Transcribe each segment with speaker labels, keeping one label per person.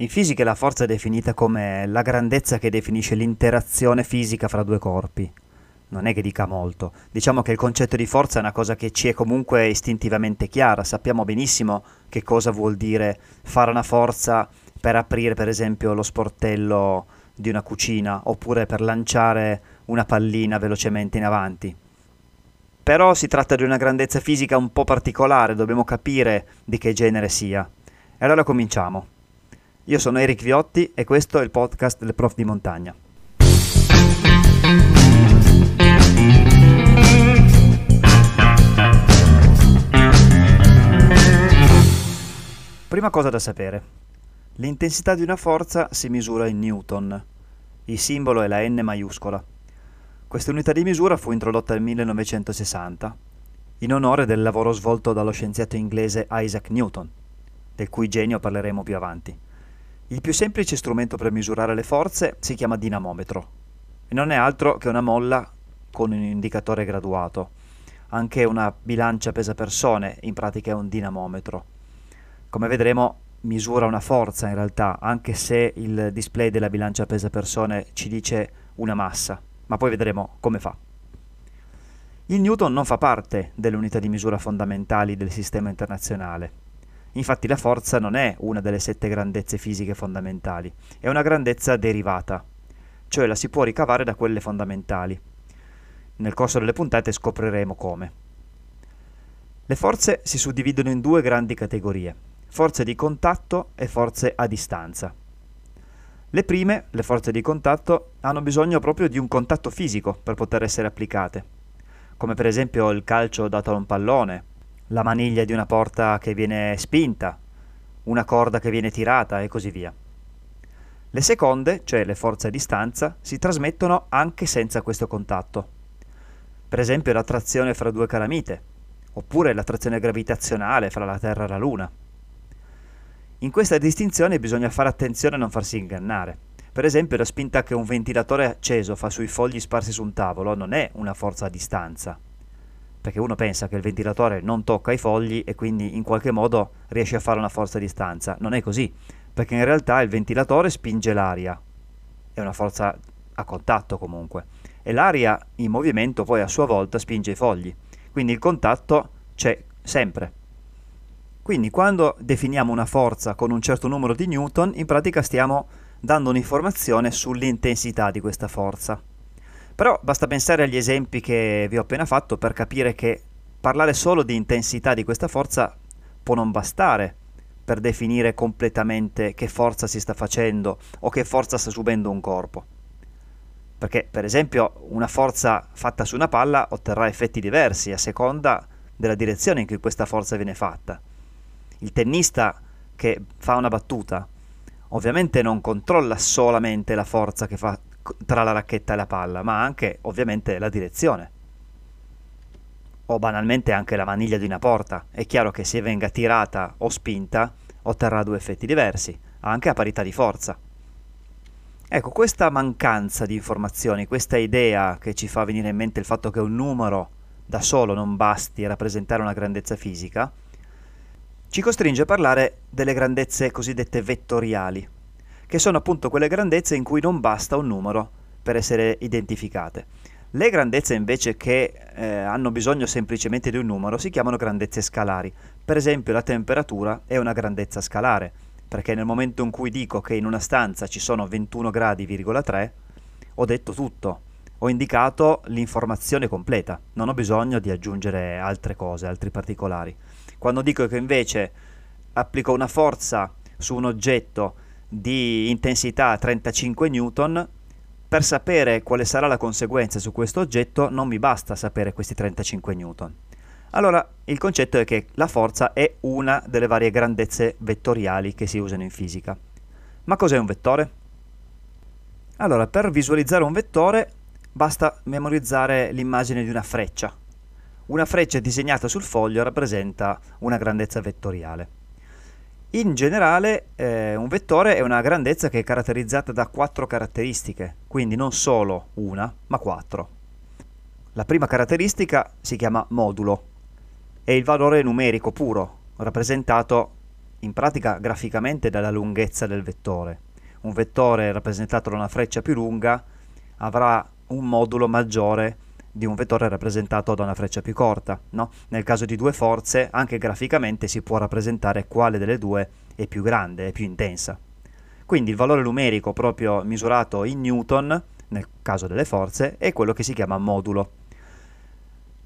Speaker 1: In fisica la forza è definita come la grandezza che definisce l'interazione fisica fra due corpi. Non è che dica molto. Diciamo che il concetto di forza è una cosa che ci è comunque istintivamente chiara. Sappiamo benissimo che cosa vuol dire fare una forza per aprire, per esempio, lo sportello di una cucina oppure per lanciare una pallina velocemente in avanti. Però si tratta di una grandezza fisica un po' particolare, dobbiamo capire di che genere sia. E allora cominciamo. Io sono Eric Viotti e questo è il podcast del Prof di Montagna. Prima cosa da sapere. L'intensità di una forza si misura in newton. Il simbolo è la N maiuscola. Questa unità di misura fu introdotta nel 1960 in onore del lavoro svolto dallo scienziato inglese Isaac Newton, del cui genio parleremo più avanti. Il più semplice strumento per misurare le forze si chiama dinamometro e non è altro che una molla con un indicatore graduato. Anche una bilancia pesa persone, in pratica è un dinamometro. Come vedremo misura una forza in realtà, anche se il display della bilancia pesa persone ci dice una massa, ma poi vedremo come fa. Il Newton non fa parte delle unità di misura fondamentali del sistema internazionale, Infatti la forza non è una delle sette grandezze fisiche fondamentali, è una grandezza derivata, cioè la si può ricavare da quelle fondamentali. Nel corso delle puntate scopriremo come. Le forze si suddividono in due grandi categorie, forze di contatto e forze a distanza. Le prime, le forze di contatto, hanno bisogno proprio di un contatto fisico per poter essere applicate, come per esempio il calcio dato a un pallone la maniglia di una porta che viene spinta, una corda che viene tirata e così via. Le seconde, cioè le forze a distanza, si trasmettono anche senza questo contatto. Per esempio l'attrazione fra due calamite, oppure l'attrazione gravitazionale fra la Terra e la Luna. In questa distinzione bisogna fare attenzione a non farsi ingannare. Per esempio la spinta che un ventilatore acceso fa sui fogli sparsi su un tavolo non è una forza a distanza, perché uno pensa che il ventilatore non tocca i fogli e quindi in qualche modo riesce a fare una forza a distanza. Non è così, perché in realtà il ventilatore spinge l'aria, è una forza a contatto comunque, e l'aria in movimento poi a sua volta spinge i fogli, quindi il contatto c'è sempre. Quindi quando definiamo una forza con un certo numero di newton, in pratica stiamo dando un'informazione sull'intensità di questa forza. Però basta pensare agli esempi che vi ho appena fatto per capire che parlare solo di intensità di questa forza può non bastare per definire completamente che forza si sta facendo o che forza sta subendo un corpo. Perché, per esempio, una forza fatta su una palla otterrà effetti diversi a seconda della direzione in cui questa forza viene fatta. Il tennista che fa una battuta ovviamente non controlla solamente la forza che fa tra la racchetta e la palla, ma anche ovviamente la direzione. O banalmente anche la maniglia di una porta. È chiaro che se venga tirata o spinta otterrà due effetti diversi, anche a parità di forza. Ecco, questa mancanza di informazioni, questa idea che ci fa venire in mente il fatto che un numero da solo non basti a rappresentare una grandezza fisica, ci costringe a parlare delle grandezze cosiddette vettoriali, che sono appunto quelle grandezze in cui non basta un numero per essere identificate. Le grandezze invece che eh, hanno bisogno semplicemente di un numero si chiamano grandezze scalari. Per esempio la temperatura è una grandezza scalare, perché nel momento in cui dico che in una stanza ci sono 21 gradi,3, ho detto tutto, ho indicato l'informazione completa, non ho bisogno di aggiungere altre cose, altri particolari. Quando dico che invece applico una forza su un oggetto di intensità 35 newton, per sapere quale sarà la conseguenza su questo oggetto non mi basta sapere questi 35 newton. Allora, il concetto è che la forza è una delle varie grandezze vettoriali che si usano in fisica. Ma cos'è un vettore? Allora, per visualizzare un vettore basta memorizzare l'immagine di una freccia. Una freccia disegnata sul foglio rappresenta una grandezza vettoriale. In generale eh, un vettore è una grandezza che è caratterizzata da quattro caratteristiche, quindi non solo una, ma quattro. La prima caratteristica si chiama modulo, è il valore numerico puro, rappresentato in pratica graficamente dalla lunghezza del vettore. Un vettore rappresentato da una freccia più lunga avrà un modulo maggiore di un vettore rappresentato da una freccia più corta. No? Nel caso di due forze, anche graficamente si può rappresentare quale delle due è più grande, è più intensa. Quindi il valore numerico proprio misurato in newton, nel caso delle forze, è quello che si chiama modulo.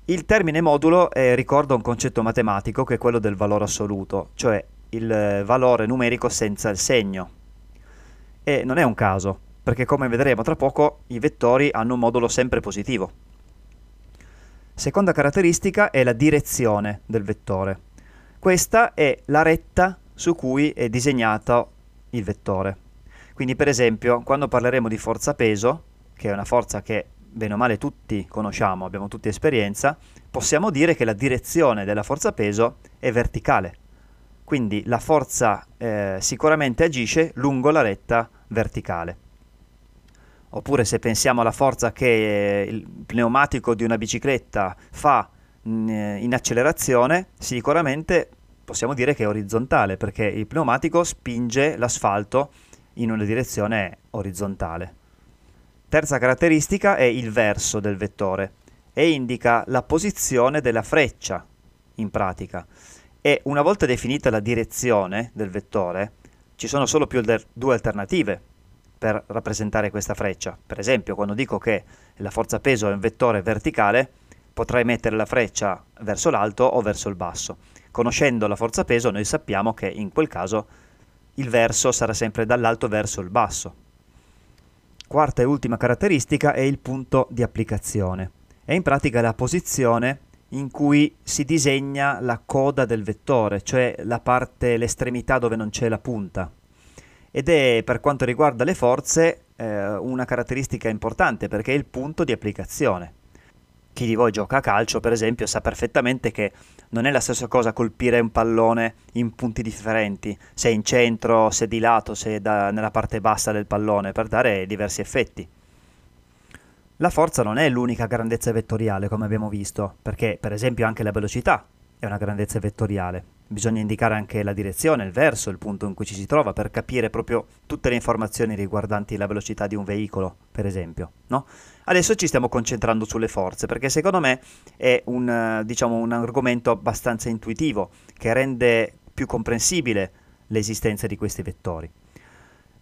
Speaker 1: Il termine modulo eh, ricorda un concetto matematico che è quello del valore assoluto, cioè il valore numerico senza il segno. E non è un caso, perché come vedremo tra poco i vettori hanno un modulo sempre positivo. Seconda caratteristica è la direzione del vettore. Questa è la retta su cui è disegnato il vettore. Quindi per esempio quando parleremo di forza peso, che è una forza che bene o male tutti conosciamo, abbiamo tutti esperienza, possiamo dire che la direzione della forza peso è verticale. Quindi la forza eh, sicuramente agisce lungo la retta verticale. Oppure se pensiamo alla forza che il pneumatico di una bicicletta fa in, in accelerazione, sicuramente possiamo dire che è orizzontale perché il pneumatico spinge l'asfalto in una direzione orizzontale. Terza caratteristica è il verso del vettore e indica la posizione della freccia in pratica. E una volta definita la direzione del vettore, ci sono solo più due alternative per rappresentare questa freccia. Per esempio, quando dico che la forza peso è un vettore verticale, potrei mettere la freccia verso l'alto o verso il basso. Conoscendo la forza peso, noi sappiamo che in quel caso il verso sarà sempre dall'alto verso il basso. Quarta e ultima caratteristica è il punto di applicazione. È in pratica la posizione in cui si disegna la coda del vettore, cioè la parte, l'estremità dove non c'è la punta. Ed è per quanto riguarda le forze eh, una caratteristica importante perché è il punto di applicazione. Chi di voi gioca a calcio, per esempio, sa perfettamente che non è la stessa cosa colpire un pallone in punti differenti, se in centro, se di lato, se da, nella parte bassa del pallone, per dare diversi effetti. La forza non è l'unica grandezza vettoriale, come abbiamo visto, perché per esempio anche la velocità è una grandezza vettoriale. Bisogna indicare anche la direzione, il verso, il punto in cui ci si trova per capire proprio tutte le informazioni riguardanti la velocità di un veicolo, per esempio. No? Adesso ci stiamo concentrando sulle forze, perché secondo me è un, diciamo, un argomento abbastanza intuitivo, che rende più comprensibile l'esistenza di questi vettori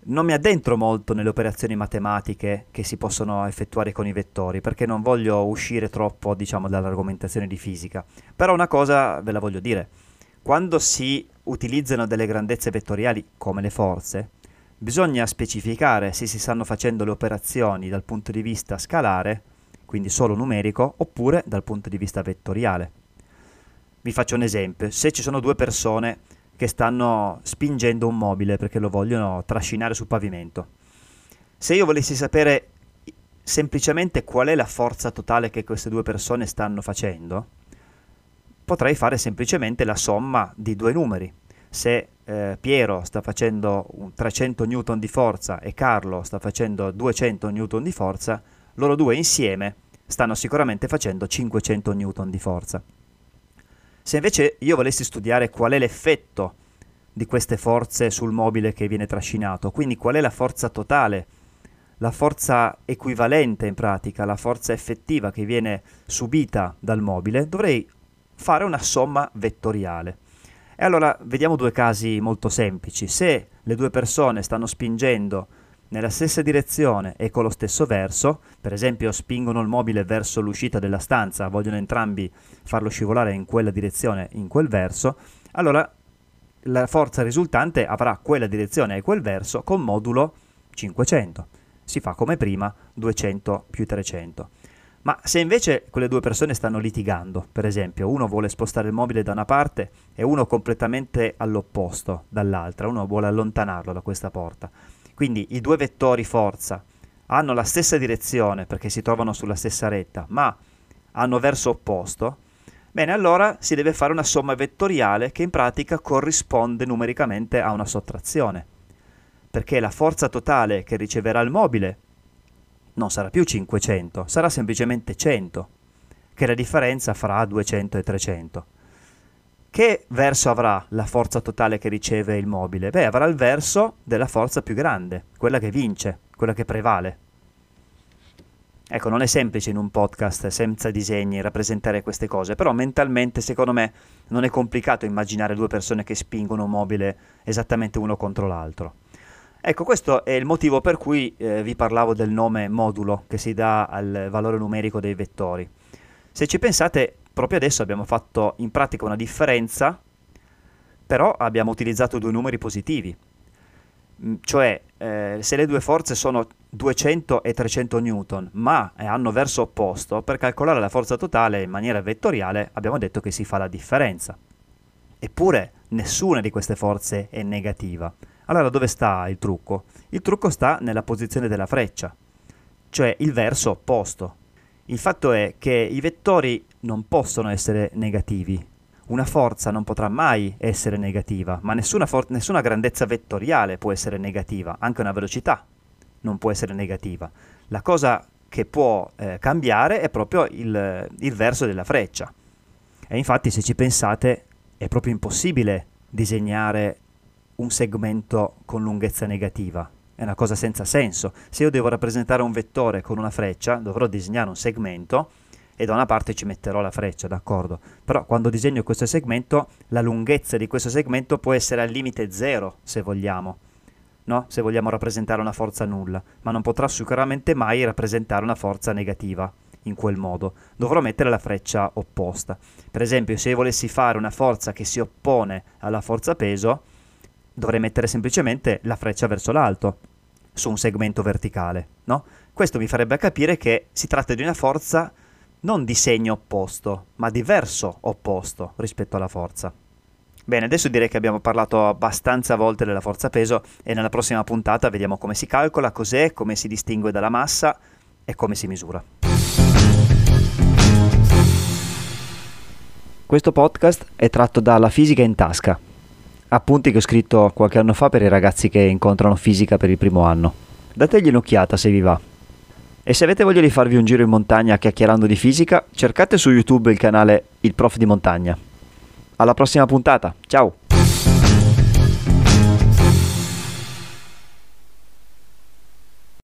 Speaker 1: non mi addentro molto nelle operazioni matematiche che si possono effettuare con i vettori, perché non voglio uscire troppo, diciamo, dall'argomentazione di fisica. Però una cosa ve la voglio dire. Quando si utilizzano delle grandezze vettoriali come le forze, bisogna specificare se si stanno facendo le operazioni dal punto di vista scalare, quindi solo numerico, oppure dal punto di vista vettoriale. Vi faccio un esempio. Se ci sono due persone che stanno spingendo un mobile perché lo vogliono trascinare sul pavimento. Se io volessi sapere semplicemente qual è la forza totale che queste due persone stanno facendo, potrei fare semplicemente la somma di due numeri. Se eh, Piero sta facendo 300 N di forza e Carlo sta facendo 200 N di forza, loro due insieme stanno sicuramente facendo 500 N di forza. Se invece io volessi studiare qual è l'effetto di queste forze sul mobile che viene trascinato, quindi qual è la forza totale, la forza equivalente in pratica, la forza effettiva che viene subita dal mobile, dovrei fare una somma vettoriale. E allora vediamo due casi molto semplici. Se le due persone stanno spingendo nella stessa direzione e con lo stesso verso, per esempio spingono il mobile verso l'uscita della stanza, vogliono entrambi farlo scivolare in quella direzione, in quel verso, allora la forza risultante avrà quella direzione e quel verso con modulo 500. Si fa come prima 200 più 300. Ma se invece quelle due persone stanno litigando, per esempio uno vuole spostare il mobile da una parte e uno completamente all'opposto dall'altra, uno vuole allontanarlo da questa porta, quindi i due vettori forza hanno la stessa direzione perché si trovano sulla stessa retta, ma hanno verso opposto, bene, allora si deve fare una somma vettoriale che in pratica corrisponde numericamente a una sottrazione, perché la forza totale che riceverà il mobile non sarà più 500, sarà semplicemente 100, che è la differenza fra 200 e 300. che verso avrà la forza totale che riceve il mobile? Beh, avrà il verso della forza più grande, quella che vince, quella che prevale. Ecco, non è semplice in un podcast senza disegni rappresentare queste cose, però mentalmente secondo me non è complicato immaginare due persone che spingono un mobile esattamente uno contro l'altro. Ecco, questo è il motivo per cui eh, vi parlavo del nome modulo che si dà al valore numerico dei vettori. Se ci pensate, proprio adesso abbiamo fatto in pratica una differenza, però abbiamo utilizzato due numeri positivi. Mm, cioè, eh, se le due forze sono 200 e 300 newton, ma hanno verso opposto, per calcolare la forza totale in maniera vettoriale abbiamo detto che si fa la differenza. Eppure nessuna di queste forze è negativa. Allora dove sta il trucco? Il trucco sta nella posizione della freccia, cioè il verso opposto. Il fatto è che i vettori non possono essere negativi. Una forza non potrà mai essere negativa, ma nessuna, for- nessuna grandezza vettoriale può essere negativa, anche una velocità non può essere negativa. La cosa che può eh, cambiare è proprio il, il verso della freccia. E infatti se ci pensate è proprio impossibile disegnare un segmento con lunghezza negativa. È una cosa senza senso. Se io devo rappresentare un vettore con una freccia, dovrò disegnare un segmento e da una parte ci metterò la freccia, d'accordo? Però quando disegno questo segmento, la lunghezza di questo segmento può essere al limite zero, se vogliamo no? se vogliamo rappresentare una forza nulla, ma non potrà sicuramente mai rappresentare una forza negativa in quel modo. Dovrò mettere la freccia opposta. Per esempio, se io volessi fare una forza che si oppone alla forza peso, dovrei mettere semplicemente la freccia verso l'alto, su un segmento verticale, no? Questo mi farebbe capire che si tratta di una forza non di segno opposto, ma di verso opposto rispetto alla forza. Bene, adesso direi che abbiamo parlato abbastanza volte della forza peso e nella prossima puntata vediamo come si calcola, cos'è, come si distingue dalla massa e come si misura. Questo podcast è tratto dalla Fisica in tasca, appunti che ho scritto qualche anno fa per i ragazzi che incontrano fisica per il primo anno. Dategli un'occhiata se vi va. E se avete voglia di farvi un giro in montagna chiacchierando di fisica, cercate su YouTube il canale Il Prof di Montagna. Alla prossima puntata, ciao!